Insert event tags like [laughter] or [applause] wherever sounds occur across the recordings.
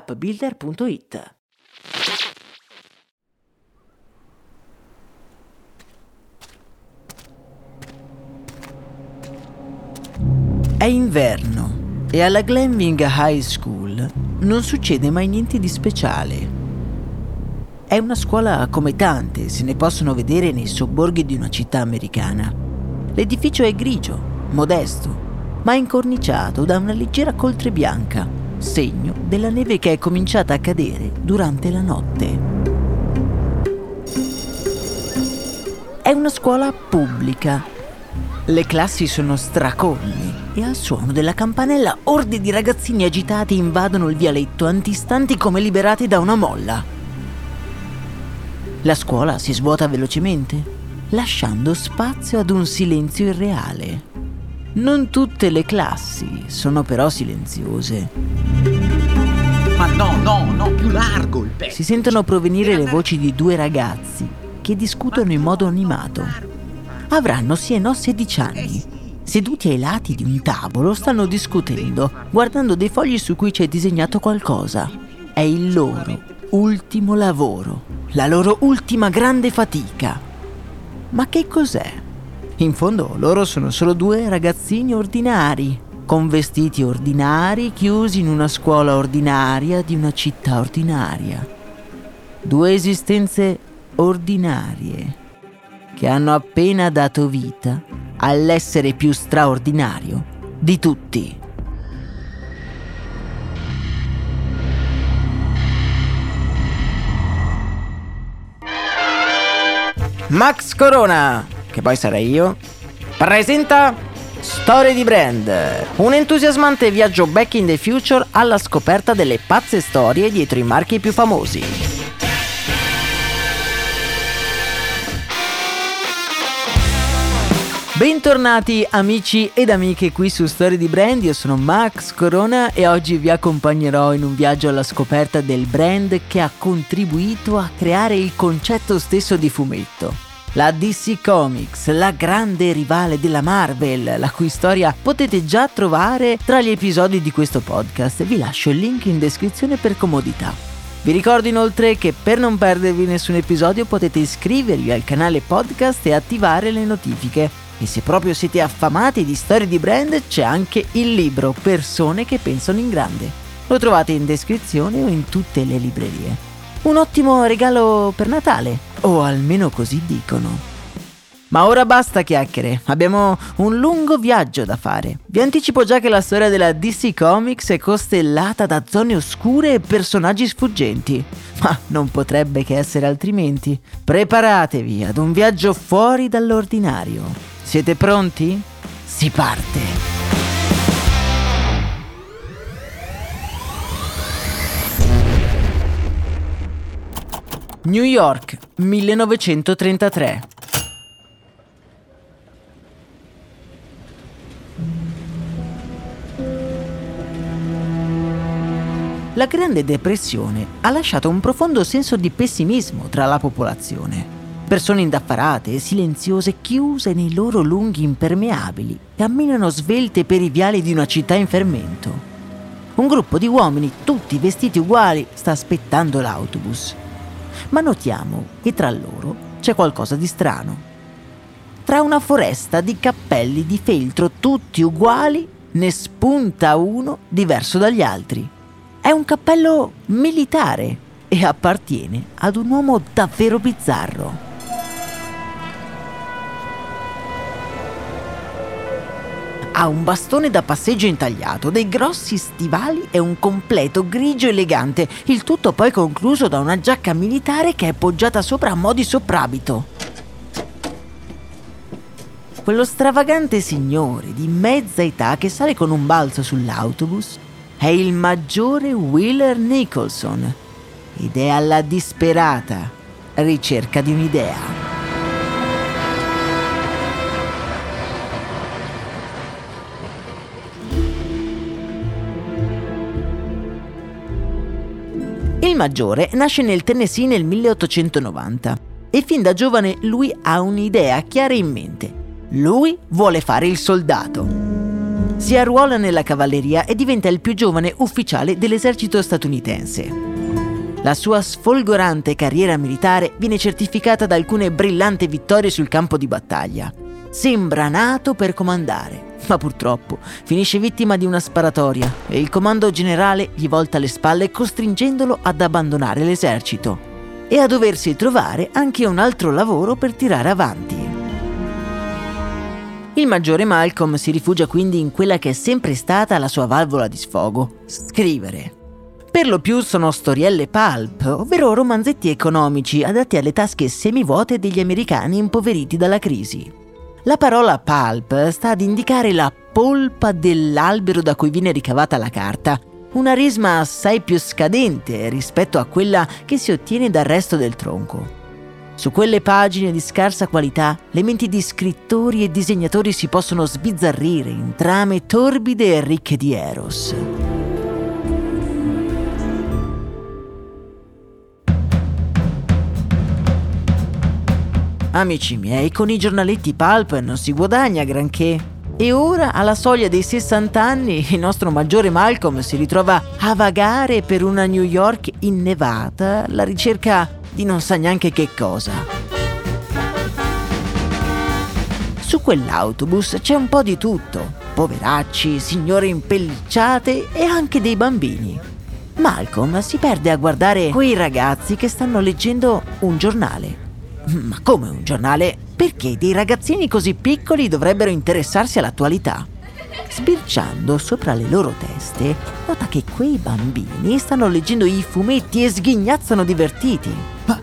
appbuilder.it. È inverno e alla Glenving High School non succede mai niente di speciale. È una scuola come tante se ne possono vedere nei sobborghi di una città americana. L'edificio è grigio, modesto, ma incorniciato da una leggera coltre bianca segno della neve che è cominciata a cadere durante la notte. È una scuola pubblica. Le classi sono stracolmi e al suono della campanella orde di ragazzini agitati invadono il vialetto antistanti come liberati da una molla. La scuola si svuota velocemente, lasciando spazio ad un silenzio irreale. Non tutte le classi sono però silenziose. Ma no, no, no, più largo il pezzo. Si sentono provenire le voci di due ragazzi che discutono in modo animato. Avranno sì e no 16 anni. Seduti ai lati di un tavolo stanno discutendo, guardando dei fogli su cui c'è disegnato qualcosa. È il loro ultimo lavoro, la loro ultima grande fatica. Ma che cos'è? In fondo loro sono solo due ragazzini ordinari, con vestiti ordinari, chiusi in una scuola ordinaria di una città ordinaria. Due esistenze ordinarie che hanno appena dato vita all'essere più straordinario di tutti. Max Corona che poi sarei io, presenta Storie di Brand, un entusiasmante viaggio back in the future alla scoperta delle pazze storie dietro i marchi più famosi. Bentornati amici ed amiche qui su Storie di Brand, io sono Max Corona e oggi vi accompagnerò in un viaggio alla scoperta del brand che ha contribuito a creare il concetto stesso di fumetto. La DC Comics, la grande rivale della Marvel, la cui storia potete già trovare tra gli episodi di questo podcast. Vi lascio il link in descrizione per comodità. Vi ricordo inoltre che per non perdervi nessun episodio potete iscrivervi al canale podcast e attivare le notifiche. E se proprio siete affamati di storie di brand, c'è anche il libro Persone che pensano in grande. Lo trovate in descrizione o in tutte le librerie. Un ottimo regalo per Natale, o almeno così dicono. Ma ora basta chiacchiere, abbiamo un lungo viaggio da fare. Vi anticipo già che la storia della DC Comics è costellata da zone oscure e personaggi sfuggenti. Ma non potrebbe che essere altrimenti. Preparatevi ad un viaggio fuori dall'ordinario. Siete pronti? Si parte! New York, 1933. La Grande Depressione ha lasciato un profondo senso di pessimismo tra la popolazione. Persone indaffarate, silenziose, chiuse nei loro lunghi impermeabili, camminano svelte per i viali di una città in fermento. Un gruppo di uomini, tutti vestiti uguali, sta aspettando l'autobus. Ma notiamo che tra loro c'è qualcosa di strano. Tra una foresta di cappelli di feltro tutti uguali, ne spunta uno diverso dagli altri. È un cappello militare e appartiene ad un uomo davvero bizzarro. Ha un bastone da passeggio intagliato, dei grossi stivali e un completo grigio elegante, il tutto poi concluso da una giacca militare che è poggiata sopra a mo' di soprabito. Quello stravagante signore di mezza età che sale con un balzo sull'autobus è il maggiore Wheeler Nicholson ed è alla disperata ricerca di un'idea. Maggiore nasce nel Tennessee nel 1890 e fin da giovane lui ha un'idea chiara in mente. Lui vuole fare il soldato. Si arruola nella cavalleria e diventa il più giovane ufficiale dell'esercito statunitense. La sua sfolgorante carriera militare viene certificata da alcune brillanti vittorie sul campo di battaglia. Sembra nato per comandare, ma purtroppo finisce vittima di una sparatoria e il comando generale gli volta le spalle costringendolo ad abbandonare l'esercito e a doversi trovare anche un altro lavoro per tirare avanti. Il maggiore Malcolm si rifugia quindi in quella che è sempre stata la sua valvola di sfogo, scrivere. Per lo più sono storielle pulp, ovvero romanzetti economici adatti alle tasche semivuote degli americani impoveriti dalla crisi. La parola pulp sta ad indicare la polpa dell'albero da cui viene ricavata la carta, una risma assai più scadente rispetto a quella che si ottiene dal resto del tronco. Su quelle pagine di scarsa qualità, le menti di scrittori e disegnatori si possono sbizzarrire in trame torbide e ricche di eros. Amici miei, con i giornaletti pulp non si guadagna granché. E ora, alla soglia dei 60 anni, il nostro maggiore Malcolm si ritrova a vagare per una New York innevata alla ricerca di non sa neanche che cosa. Su quell'autobus c'è un po' di tutto. Poveracci, signore impellicciate e anche dei bambini. Malcolm si perde a guardare quei ragazzi che stanno leggendo un giornale. Ma come un giornale? Perché dei ragazzini così piccoli dovrebbero interessarsi all'attualità? Sbirciando sopra le loro teste, nota che quei bambini stanno leggendo i fumetti e sghignazzano divertiti. Ma,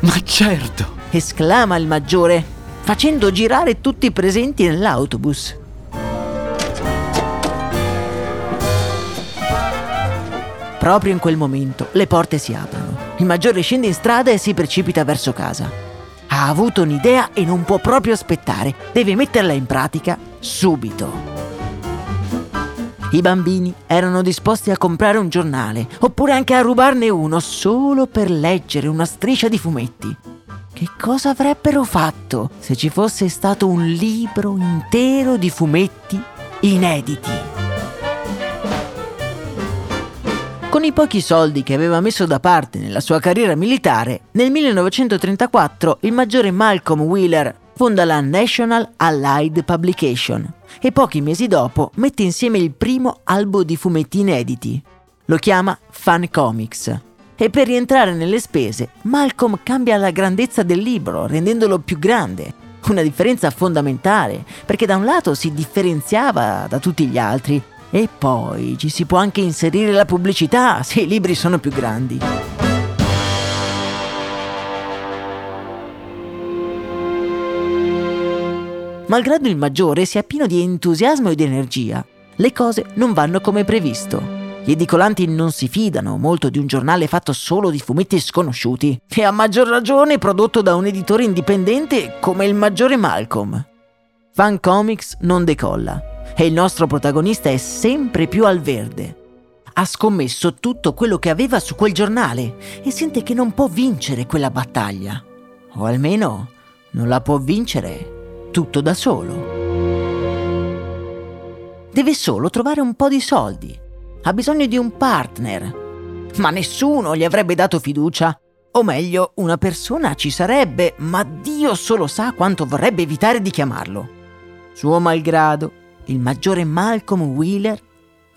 ma certo! esclama il maggiore, facendo girare tutti i presenti nell'autobus. Proprio in quel momento le porte si aprono. Il maggiore scende in strada e si precipita verso casa. Ha avuto un'idea e non può proprio aspettare. Deve metterla in pratica subito. I bambini erano disposti a comprare un giornale, oppure anche a rubarne uno solo per leggere una striscia di fumetti. Che cosa avrebbero fatto se ci fosse stato un libro intero di fumetti inediti? Con i pochi soldi che aveva messo da parte nella sua carriera militare, nel 1934 il maggiore Malcolm Wheeler fonda la National Allied Publication e pochi mesi dopo mette insieme il primo albo di fumetti inediti. Lo chiama Fun Comics. E per rientrare nelle spese, Malcolm cambia la grandezza del libro, rendendolo più grande. Una differenza fondamentale, perché da un lato si differenziava da tutti gli altri e poi ci si può anche inserire la pubblicità se i libri sono più grandi. Malgrado il maggiore sia pieno di entusiasmo ed energia, le cose non vanno come previsto. Gli edicolanti non si fidano molto di un giornale fatto solo di fumetti sconosciuti e a maggior ragione prodotto da un editore indipendente come il maggiore Malcolm. Fan Comics non decolla e il nostro protagonista è sempre più al verde. ha scommesso tutto quello che aveva su quel giornale e sente che non può vincere quella battaglia. O almeno non la può vincere tutto da solo. Deve solo trovare un po' di soldi. Ha bisogno di un partner. Ma nessuno gli avrebbe dato fiducia. O meglio, una persona ci sarebbe, ma Dio solo sa quanto vorrebbe evitare di chiamarlo. Suo malgrado, il maggiore Malcolm Wheeler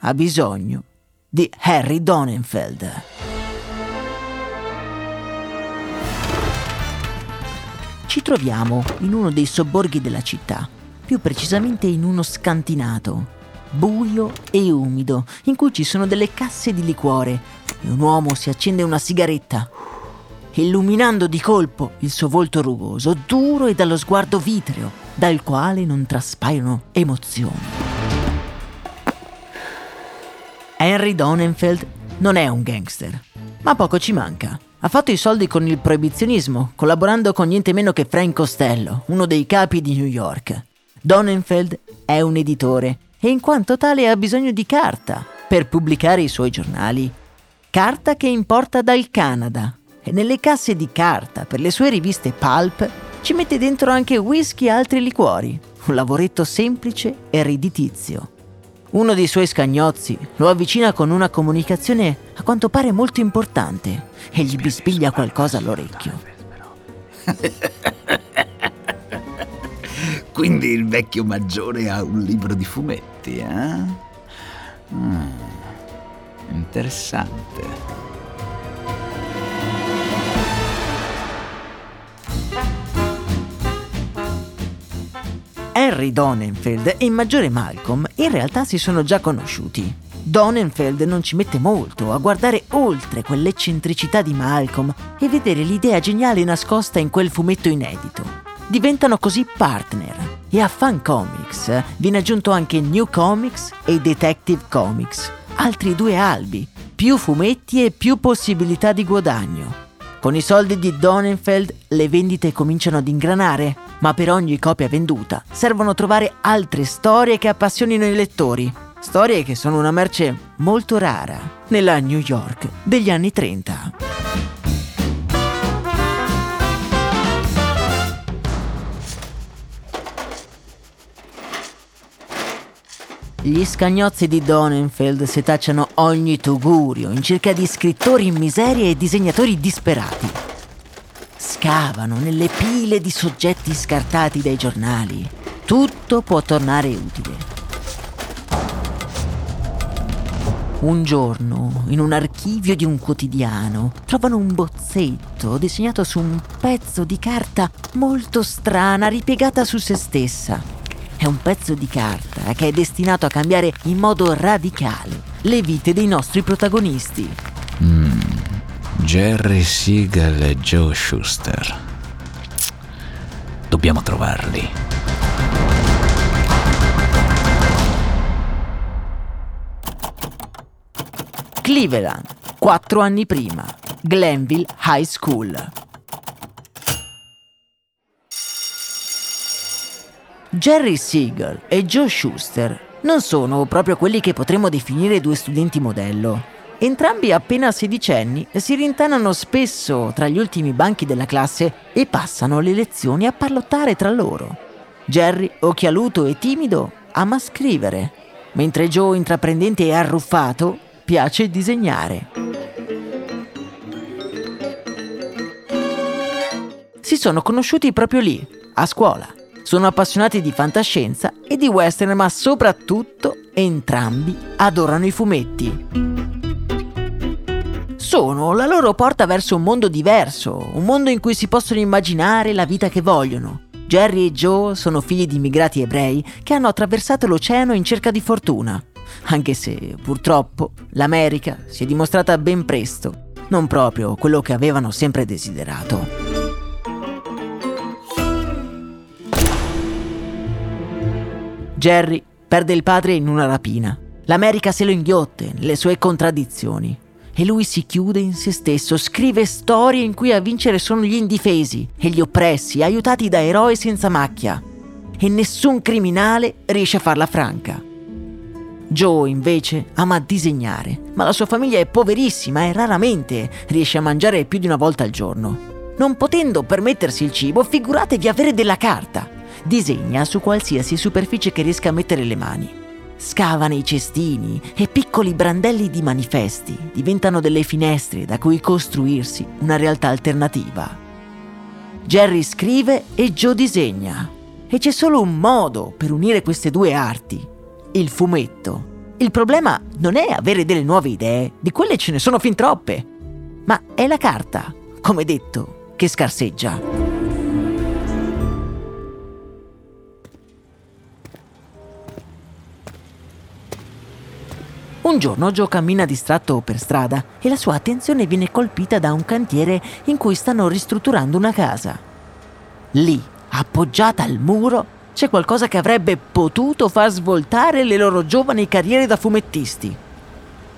ha bisogno di Harry Donenfeld. Ci troviamo in uno dei sobborghi della città, più precisamente in uno scantinato, buio e umido, in cui ci sono delle casse di liquore e un uomo si accende una sigaretta, illuminando di colpo il suo volto rugoso, duro e dallo sguardo vitreo, dal quale non traspaiono emozioni. Henry Donenfeld non è un gangster, ma poco ci manca. Ha fatto i soldi con il proibizionismo, collaborando con niente meno che Frank Costello, uno dei capi di New York. Donenfeld è un editore e in quanto tale ha bisogno di carta per pubblicare i suoi giornali. Carta che importa dal Canada e nelle casse di carta per le sue riviste pulp ci mette dentro anche whisky e altri liquori. Un lavoretto semplice e redditizio. Uno dei suoi scagnozzi lo avvicina con una comunicazione a quanto pare molto importante e gli bispiglia qualcosa all'orecchio. [laughs] Quindi il vecchio maggiore ha un libro di fumetti, eh? Mm, interessante. Harry Donenfeld e il maggiore Malcolm in realtà si sono già conosciuti. Donenfeld non ci mette molto a guardare oltre quell'eccentricità di Malcolm e vedere l'idea geniale nascosta in quel fumetto inedito. Diventano così partner e a Fan Comics viene aggiunto anche New Comics e Detective Comics, altri due albi, più fumetti e più possibilità di guadagno. Con i soldi di Donenfeld le vendite cominciano ad ingranare ma per ogni copia venduta servono trovare altre storie che appassionino i lettori. Storie che sono una merce molto rara nella New York degli anni 30. Gli scagnozzi di Donenfeld setacciano ogni tugurio in cerca di scrittori in miseria e disegnatori disperati scavano nelle pile di soggetti scartati dai giornali, tutto può tornare utile. Un giorno, in un archivio di un quotidiano, trovano un bozzetto disegnato su un pezzo di carta molto strana, ripiegata su se stessa. È un pezzo di carta che è destinato a cambiare in modo radicale le vite dei nostri protagonisti. Jerry Siegel e Joe Schuster. Dobbiamo trovarli. Cleveland, quattro anni prima, Glenville High School. Jerry Siegel e Joe Schuster non sono proprio quelli che potremmo definire due studenti modello. Entrambi appena sedicenni si rintanano spesso tra gli ultimi banchi della classe e passano le lezioni a parlottare tra loro. Jerry, occhialuto e timido, ama scrivere, mentre Joe, intraprendente e arruffato, piace disegnare. Si sono conosciuti proprio lì, a scuola. Sono appassionati di fantascienza e di western, ma soprattutto entrambi adorano i fumetti sono la loro porta verso un mondo diverso, un mondo in cui si possono immaginare la vita che vogliono. Jerry e Joe sono figli di immigrati ebrei che hanno attraversato l'oceano in cerca di fortuna, anche se purtroppo l'America si è dimostrata ben presto non proprio quello che avevano sempre desiderato. Jerry perde il padre in una rapina. L'America se lo inghiotte nelle sue contraddizioni e lui si chiude in se stesso, scrive storie in cui a vincere sono gli indifesi e gli oppressi, aiutati da eroi senza macchia. E nessun criminale riesce a farla franca. Joe invece ama disegnare, ma la sua famiglia è poverissima e raramente riesce a mangiare più di una volta al giorno. Non potendo permettersi il cibo, figuratevi avere della carta. Disegna su qualsiasi superficie che riesca a mettere le mani. Scava nei cestini e piccoli brandelli di manifesti diventano delle finestre da cui costruirsi una realtà alternativa. Jerry scrive e Joe disegna. E c'è solo un modo per unire queste due arti, il fumetto. Il problema non è avere delle nuove idee, di quelle ce ne sono fin troppe, ma è la carta, come detto, che scarseggia. Un giorno Joe cammina distratto per strada e la sua attenzione viene colpita da un cantiere in cui stanno ristrutturando una casa. Lì, appoggiata al muro, c'è qualcosa che avrebbe potuto far svoltare le loro giovani carriere da fumettisti.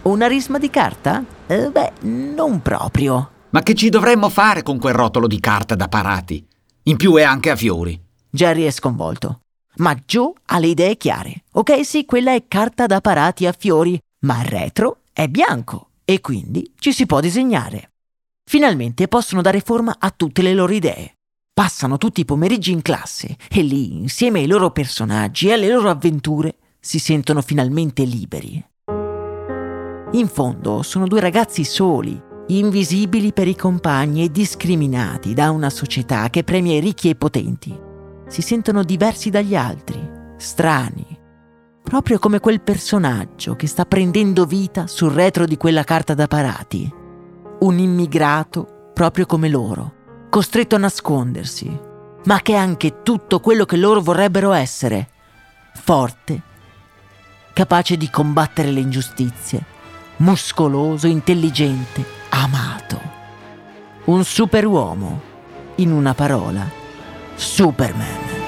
Una risma di carta? Eh, beh, non proprio. Ma che ci dovremmo fare con quel rotolo di carta da parati? In più è anche a fiori. Jerry è sconvolto. Ma Joe ha le idee chiare. Ok, sì, quella è carta da parati a fiori, ma il retro è bianco e quindi ci si può disegnare. Finalmente possono dare forma a tutte le loro idee. Passano tutti i pomeriggi in classe e lì, insieme ai loro personaggi e alle loro avventure, si sentono finalmente liberi. In fondo sono due ragazzi soli, invisibili per i compagni e discriminati da una società che premia i ricchi e i potenti. Si sentono diversi dagli altri, strani, proprio come quel personaggio che sta prendendo vita sul retro di quella carta da parati. Un immigrato proprio come loro, costretto a nascondersi, ma che è anche tutto quello che loro vorrebbero essere. Forte, capace di combattere le ingiustizie, muscoloso, intelligente, amato. Un superuomo, in una parola, Superman.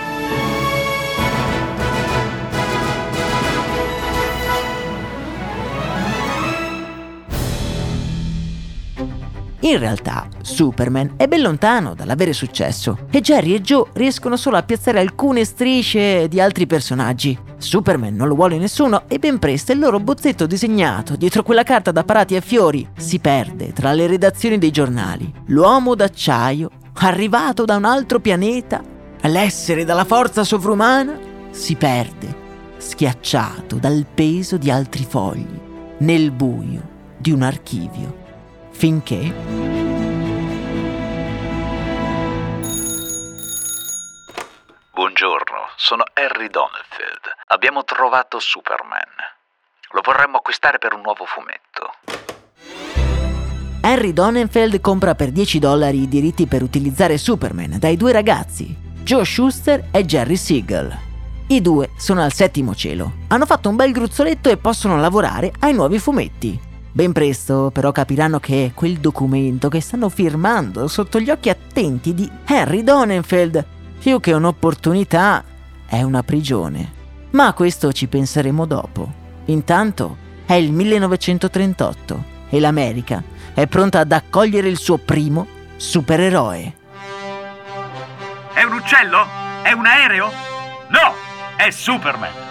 In realtà, Superman è ben lontano dall'avere successo e Jerry e Joe riescono solo a piazzare alcune strisce di altri personaggi. Superman non lo vuole nessuno e ben presto il loro bozzetto disegnato dietro quella carta da parati a fiori si perde tra le redazioni dei giornali. L'uomo d'acciaio, arrivato da un altro pianeta, l'essere dalla forza sovrumana, si perde, schiacciato dal peso di altri fogli, nel buio di un archivio finché... Buongiorno, sono Harry Donenfeld. Abbiamo trovato Superman. Lo vorremmo acquistare per un nuovo fumetto. Harry Donenfeld compra per 10 dollari i diritti per utilizzare Superman dai due ragazzi, Joe Schuster e Jerry Siegel. I due sono al settimo cielo, hanno fatto un bel gruzzoletto e possono lavorare ai nuovi fumetti. Ben presto però capiranno che quel documento che stanno firmando sotto gli occhi attenti di Harry Donenfeld, più che un'opportunità, è una prigione. Ma a questo ci penseremo dopo. Intanto è il 1938 e l'America è pronta ad accogliere il suo primo supereroe. È un uccello? È un aereo? No, è Superman.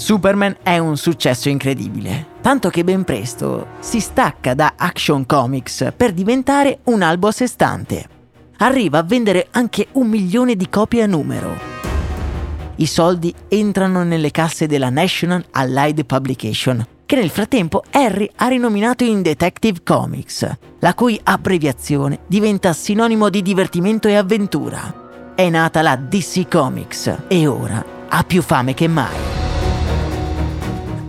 Superman è un successo incredibile, tanto che ben presto si stacca da Action Comics per diventare un albo a sé stante. Arriva a vendere anche un milione di copie a numero. I soldi entrano nelle casse della National Allied Publication, che nel frattempo Harry ha rinominato in Detective Comics, la cui abbreviazione diventa sinonimo di divertimento e avventura. È nata la DC Comics e ora ha più fame che mai.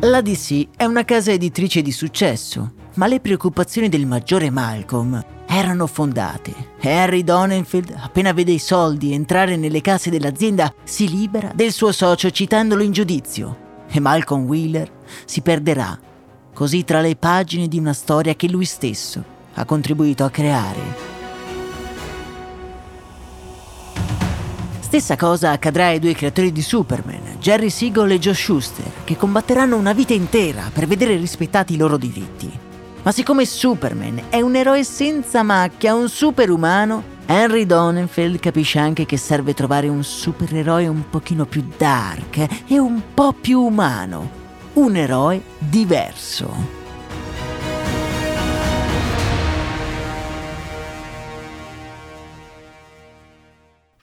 La DC è una casa editrice di successo, ma le preoccupazioni del maggiore Malcolm erano fondate. Harry Donenfield, appena vede i soldi entrare nelle casse dell'azienda, si libera del suo socio citandolo in giudizio. E Malcolm Wheeler si perderà, così tra le pagine di una storia che lui stesso ha contribuito a creare. Stessa cosa accadrà ai due creatori di Superman, Jerry Siegel e Joe Schuster, che combatteranno una vita intera per vedere rispettati i loro diritti. Ma siccome Superman è un eroe senza macchia, un superumano, Henry Donenfeld capisce anche che serve trovare un supereroe un pochino più dark e un po' più umano. Un eroe diverso.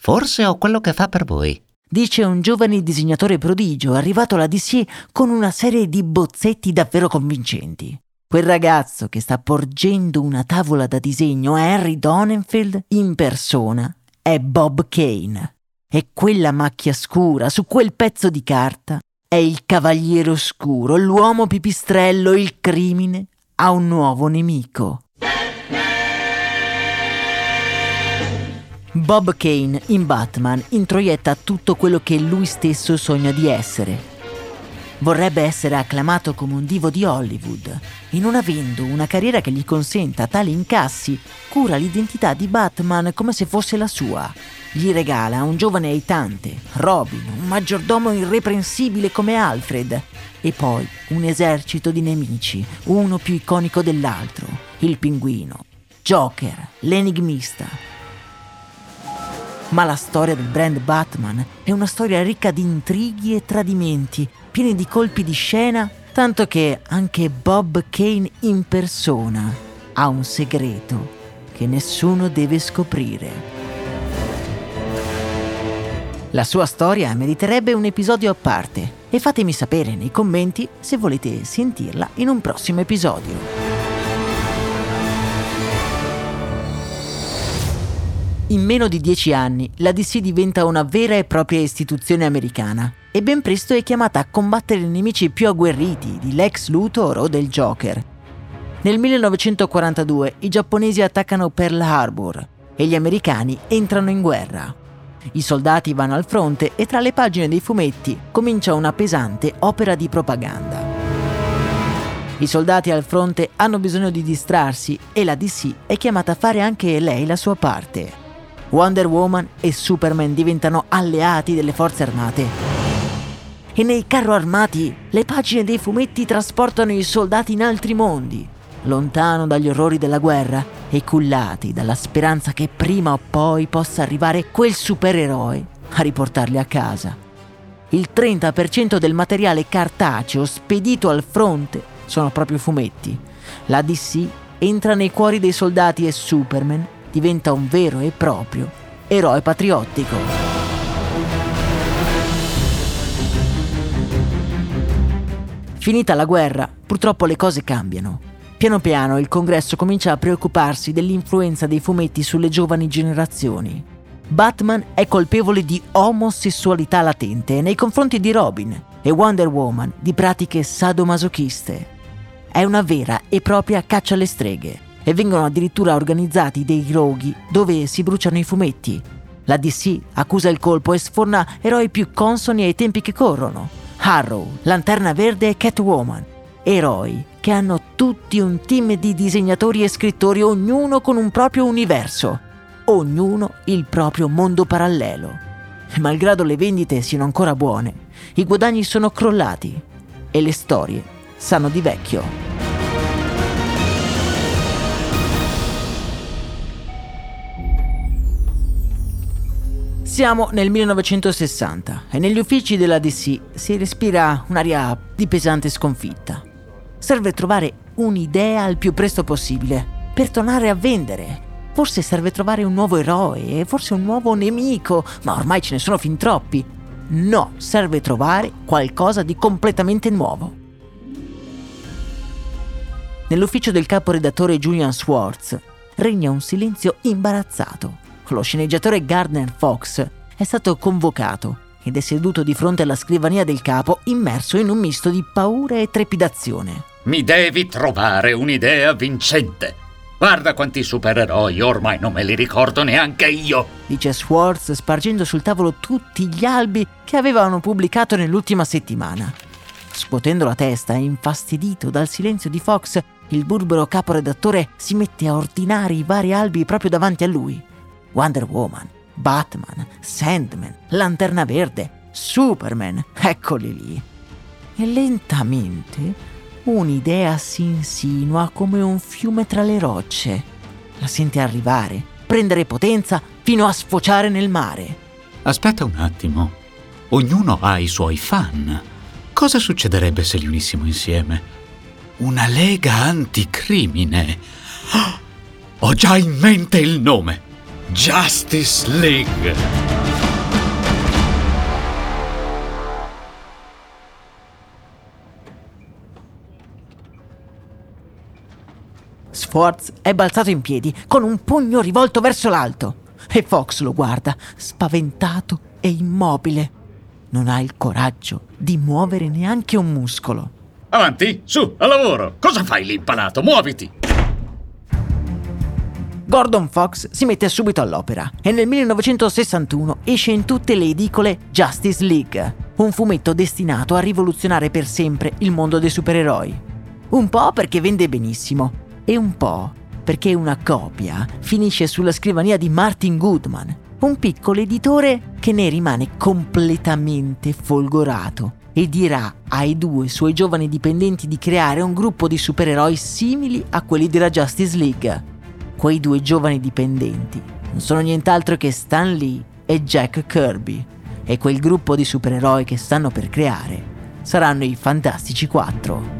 Forse ho quello che fa per voi. Dice un giovane disegnatore prodigio arrivato alla DC con una serie di bozzetti davvero convincenti. Quel ragazzo che sta porgendo una tavola da disegno a Harry Donenfeld in persona è Bob Kane. E quella macchia scura su quel pezzo di carta è il cavaliere oscuro, l'uomo pipistrello, il crimine ha un nuovo nemico. Bob Kane in Batman introietta tutto quello che lui stesso sogna di essere. Vorrebbe essere acclamato come un divo di Hollywood e non avendo una carriera che gli consenta tali incassi, cura l'identità di Batman come se fosse la sua. Gli regala un giovane aitante, Robin, un maggiordomo irreprensibile come Alfred e poi un esercito di nemici, uno più iconico dell'altro, il pinguino, Joker, l'enigmista, ma la storia del brand Batman è una storia ricca di intrighi e tradimenti, pieni di colpi di scena, tanto che anche Bob Kane in persona ha un segreto che nessuno deve scoprire. La sua storia meriterebbe un episodio a parte e fatemi sapere nei commenti se volete sentirla in un prossimo episodio. In meno di dieci anni la DC diventa una vera e propria istituzione americana e ben presto è chiamata a combattere i nemici più agguerriti di Lex Luthor o del Joker. Nel 1942 i giapponesi attaccano Pearl Harbor e gli americani entrano in guerra. I soldati vanno al fronte e tra le pagine dei fumetti comincia una pesante opera di propaganda. I soldati al fronte hanno bisogno di distrarsi e la DC è chiamata a fare anche lei la sua parte. Wonder Woman e Superman diventano alleati delle forze armate. E nei carro armati le pagine dei fumetti trasportano i soldati in altri mondi, lontano dagli orrori della guerra e cullati dalla speranza che prima o poi possa arrivare quel supereroe a riportarli a casa. Il 30% del materiale cartaceo spedito al fronte sono proprio fumetti. La DC entra nei cuori dei soldati e Superman diventa un vero e proprio eroe patriottico. Finita la guerra, purtroppo le cose cambiano. Piano piano il congresso comincia a preoccuparsi dell'influenza dei fumetti sulle giovani generazioni. Batman è colpevole di omosessualità latente nei confronti di Robin e Wonder Woman di pratiche sadomasochiste. È una vera e propria caccia alle streghe e vengono addirittura organizzati dei roghi dove si bruciano i fumetti. La DC accusa il colpo e sforna eroi più consoni ai tempi che corrono. Harrow, Lanterna Verde e Catwoman. Eroi che hanno tutti un team di disegnatori e scrittori, ognuno con un proprio universo, ognuno il proprio mondo parallelo. Malgrado le vendite siano ancora buone, i guadagni sono crollati e le storie sanno di vecchio. Siamo nel 1960 e negli uffici della DC si respira un'aria di pesante sconfitta. Serve trovare un'idea al più presto possibile per tornare a vendere. Forse serve trovare un nuovo eroe, forse un nuovo nemico, ma ormai ce ne sono fin troppi. No, serve trovare qualcosa di completamente nuovo. Nell'ufficio del caporedattore Julian Swartz regna un silenzio imbarazzato lo sceneggiatore Gardner Fox è stato convocato ed è seduto di fronte alla scrivania del capo, immerso in un misto di paura e trepidazione. Mi devi trovare un'idea vincente. Guarda quanti supereroi, ormai non me li ricordo neanche io. Dice Swartz spargendo sul tavolo tutti gli albi che avevano pubblicato nell'ultima settimana. Scuotendo la testa e infastidito dal silenzio di Fox, il burbero caporedattore si mette a ordinare i vari albi proprio davanti a lui. Wonder Woman, Batman, Sandman, Lanterna Verde, Superman, eccoli lì. E lentamente un'idea si insinua come un fiume tra le rocce. La sente arrivare, prendere potenza fino a sfociare nel mare. Aspetta un attimo. Ognuno ha i suoi fan. Cosa succederebbe se li unissimo insieme? Una lega anticrimine. Ah! [gasps] Ho già in mente il nome. Justice League. Sforz è balzato in piedi con un pugno rivolto verso l'alto e Fox lo guarda, spaventato e immobile. Non ha il coraggio di muovere neanche un muscolo. Avanti, su, al lavoro. Cosa fai lì impalato? Muoviti. Gordon Fox si mette subito all'opera e nel 1961 esce in tutte le edicole Justice League, un fumetto destinato a rivoluzionare per sempre il mondo dei supereroi. Un po' perché vende benissimo e un po' perché una copia finisce sulla scrivania di Martin Goodman, un piccolo editore che ne rimane completamente folgorato e dirà ai due suoi giovani dipendenti di creare un gruppo di supereroi simili a quelli della Justice League. Quei due giovani dipendenti non sono nient'altro che Stan Lee e Jack Kirby e quel gruppo di supereroi che stanno per creare saranno i Fantastici 4.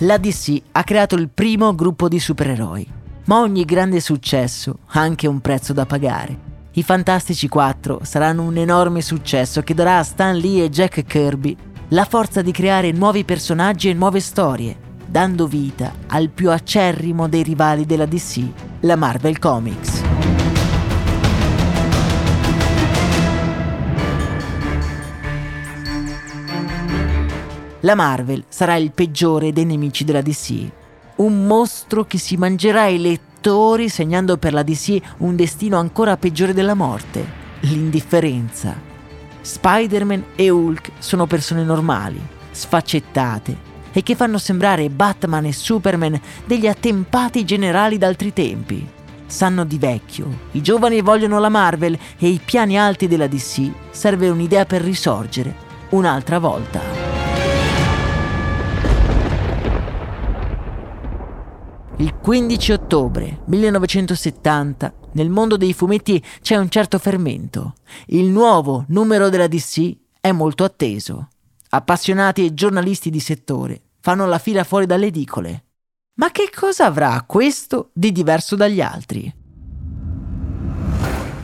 la DC ha creato il primo gruppo di supereroi. Ma ogni grande successo ha anche un prezzo da pagare. I Fantastici 4 saranno un enorme successo che darà a Stan Lee e Jack Kirby la forza di creare nuovi personaggi e nuove storie, dando vita al più acerrimo dei rivali della DC, la Marvel Comics. la Marvel sarà il peggiore dei nemici della DC. Un mostro che si mangerà i lettori segnando per la DC un destino ancora peggiore della morte, l'indifferenza. Spider-Man e Hulk sono persone normali, sfaccettate e che fanno sembrare Batman e Superman degli attempati generali d'altri tempi. Sanno di vecchio, i giovani vogliono la Marvel e i piani alti della DC serve un'idea per risorgere un'altra volta. Il 15 ottobre 1970 nel mondo dei fumetti c'è un certo fermento. Il nuovo numero della DC è molto atteso. Appassionati e giornalisti di settore fanno la fila fuori dalle edicole. Ma che cosa avrà questo di diverso dagli altri?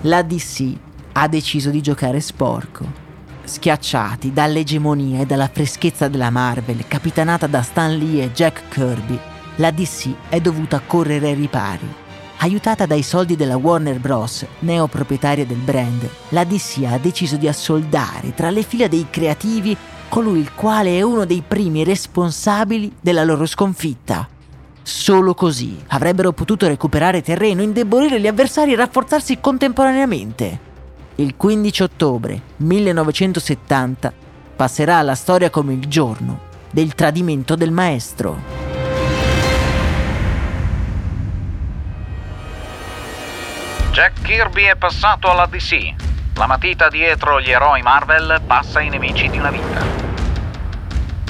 La DC ha deciso di giocare sporco. Schiacciati dall'egemonia e dalla freschezza della Marvel, capitanata da Stan Lee e Jack Kirby, la DC è dovuta correre ai ripari. Aiutata dai soldi della Warner Bros., neoproprietaria del brand, la DC ha deciso di assoldare tra le fila dei creativi colui il quale è uno dei primi responsabili della loro sconfitta. Solo così avrebbero potuto recuperare terreno, indebolire gli avversari e rafforzarsi contemporaneamente. Il 15 ottobre 1970 passerà alla storia come il giorno del tradimento del maestro. Jack Kirby è passato alla DC. La matita dietro gli eroi Marvel passa ai nemici di una vita.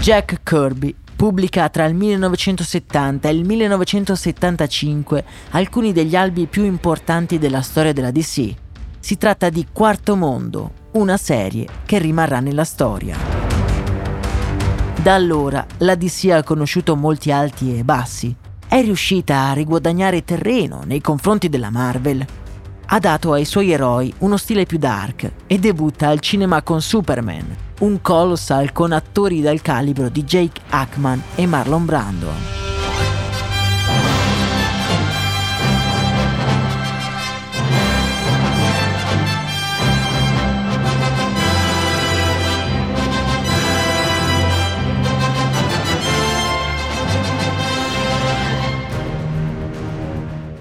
Jack Kirby pubblica tra il 1970 e il 1975 alcuni degli albi più importanti della storia della DC. Si tratta di Quarto Mondo, una serie che rimarrà nella storia. Da allora la DC ha conosciuto molti alti e bassi. È riuscita a riguadagnare terreno nei confronti della Marvel ha dato ai suoi eroi uno stile più dark e debutta al cinema con Superman, un colossal con attori dal calibro di Jake Hackman e Marlon Brando.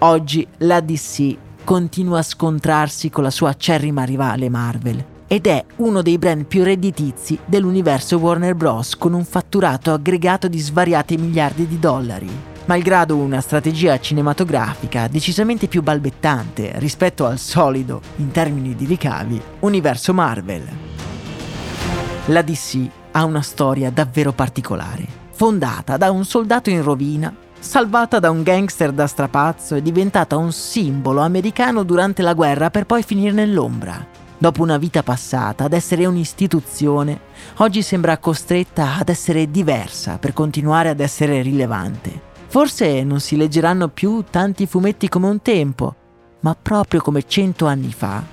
Oggi la DC continua a scontrarsi con la sua acerrima rivale Marvel ed è uno dei brand più redditizi dell'universo Warner Bros. con un fatturato aggregato di svariati miliardi di dollari, malgrado una strategia cinematografica decisamente più balbettante rispetto al solido, in termini di ricavi, universo Marvel. La DC ha una storia davvero particolare, fondata da un soldato in rovina salvata da un gangster da strapazzo e diventata un simbolo americano durante la guerra per poi finire nell'ombra. Dopo una vita passata ad essere un'istituzione, oggi sembra costretta ad essere diversa per continuare ad essere rilevante. Forse non si leggeranno più tanti fumetti come un tempo, ma proprio come cento anni fa.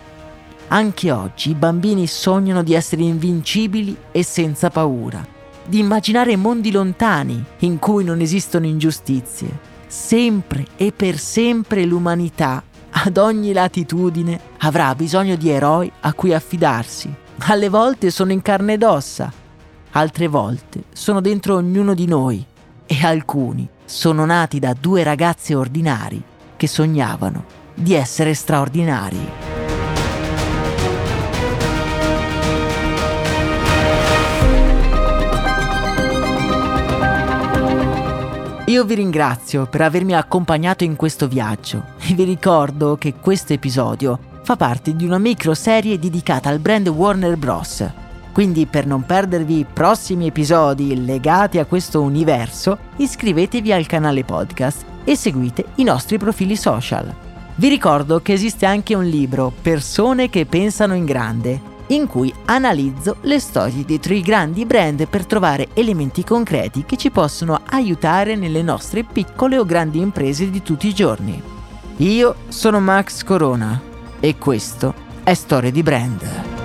Anche oggi i bambini sognano di essere invincibili e senza paura, di immaginare mondi lontani in cui non esistono ingiustizie. Sempre e per sempre l'umanità ad ogni latitudine avrà bisogno di eroi a cui affidarsi. Alle volte sono in carne ed ossa, altre volte sono dentro ognuno di noi e alcuni sono nati da due ragazze ordinari che sognavano di essere straordinari. Io vi ringrazio per avermi accompagnato in questo viaggio e vi ricordo che questo episodio fa parte di una micro serie dedicata al brand Warner Bros. Quindi per non perdervi prossimi episodi legati a questo universo, iscrivetevi al canale podcast e seguite i nostri profili social. Vi ricordo che esiste anche un libro, Persone che pensano in grande, in cui analizzo le storie dietro i grandi brand per trovare elementi concreti che ci possono aiutare nelle nostre piccole o grandi imprese di tutti i giorni. Io sono Max Corona e questo è Storie di Brand.